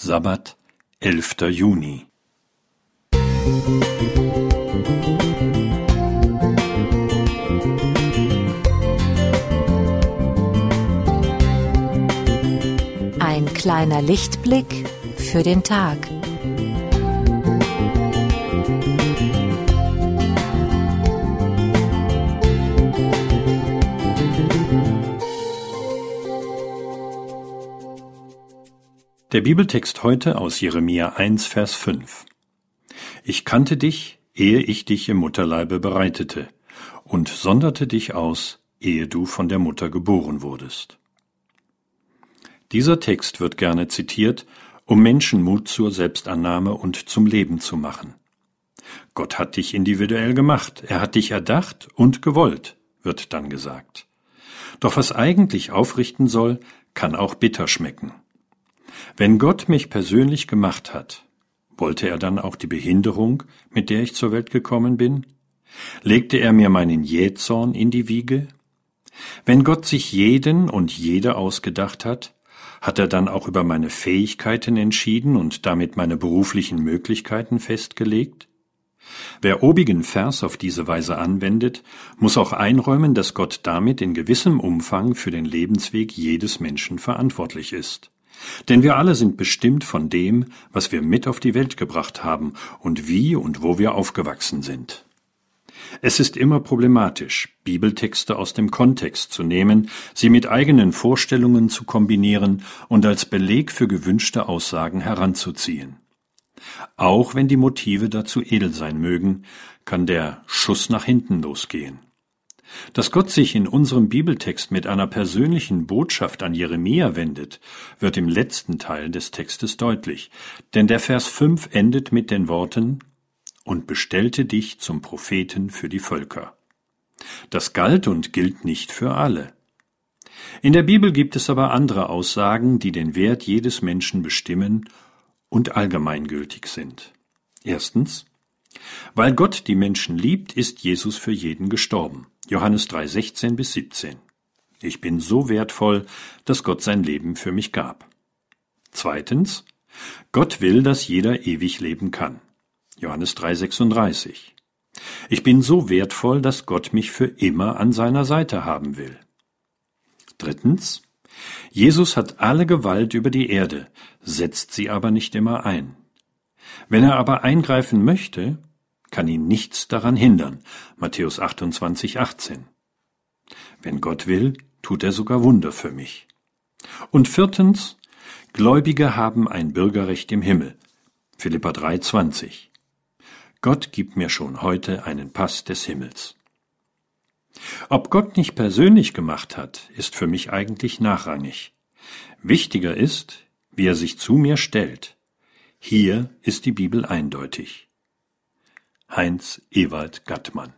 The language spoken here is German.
Sabbat, 11. Juni. Ein kleiner Lichtblick für den Tag. Der Bibeltext heute aus Jeremia 1, Vers 5. Ich kannte dich, ehe ich dich im Mutterleibe bereitete, und sonderte dich aus, ehe du von der Mutter geboren wurdest. Dieser Text wird gerne zitiert, um Menschen Mut zur Selbstannahme und zum Leben zu machen. Gott hat dich individuell gemacht, er hat dich erdacht und gewollt, wird dann gesagt. Doch was eigentlich aufrichten soll, kann auch bitter schmecken. Wenn Gott mich persönlich gemacht hat, wollte er dann auch die Behinderung, mit der ich zur Welt gekommen bin? Legte er mir meinen Jähzorn in die Wiege? Wenn Gott sich jeden und jede ausgedacht hat, hat er dann auch über meine Fähigkeiten entschieden und damit meine beruflichen Möglichkeiten festgelegt? Wer obigen Vers auf diese Weise anwendet, muss auch einräumen, dass Gott damit in gewissem Umfang für den Lebensweg jedes Menschen verantwortlich ist. Denn wir alle sind bestimmt von dem, was wir mit auf die Welt gebracht haben und wie und wo wir aufgewachsen sind. Es ist immer problematisch, Bibeltexte aus dem Kontext zu nehmen, sie mit eigenen Vorstellungen zu kombinieren und als Beleg für gewünschte Aussagen heranzuziehen. Auch wenn die Motive dazu edel sein mögen, kann der Schuss nach hinten losgehen. Dass Gott sich in unserem Bibeltext mit einer persönlichen Botschaft an Jeremia wendet, wird im letzten Teil des Textes deutlich, denn der Vers 5 endet mit den Worten und bestellte dich zum Propheten für die Völker. Das galt und gilt nicht für alle. In der Bibel gibt es aber andere Aussagen, die den Wert jedes Menschen bestimmen und allgemeingültig sind. Erstens, weil Gott die Menschen liebt, ist Jesus für jeden gestorben. Johannes 3, 16 bis 17. Ich bin so wertvoll, dass Gott sein Leben für mich gab. Zweitens, Gott will, dass jeder ewig leben kann. Johannes 3, 36. Ich bin so wertvoll, dass Gott mich für immer an seiner Seite haben will. Drittens, Jesus hat alle Gewalt über die Erde, setzt sie aber nicht immer ein. Wenn er aber eingreifen möchte, kann ihn nichts daran hindern. Matthäus 28, 18. Wenn Gott will, tut er sogar Wunder für mich. Und viertens, Gläubige haben ein Bürgerrecht im Himmel. Philippa 3, 20. Gott gibt mir schon heute einen Pass des Himmels. Ob Gott nicht persönlich gemacht hat, ist für mich eigentlich nachrangig. Wichtiger ist, wie er sich zu mir stellt. Hier ist die Bibel eindeutig. Heinz Ewald Gattmann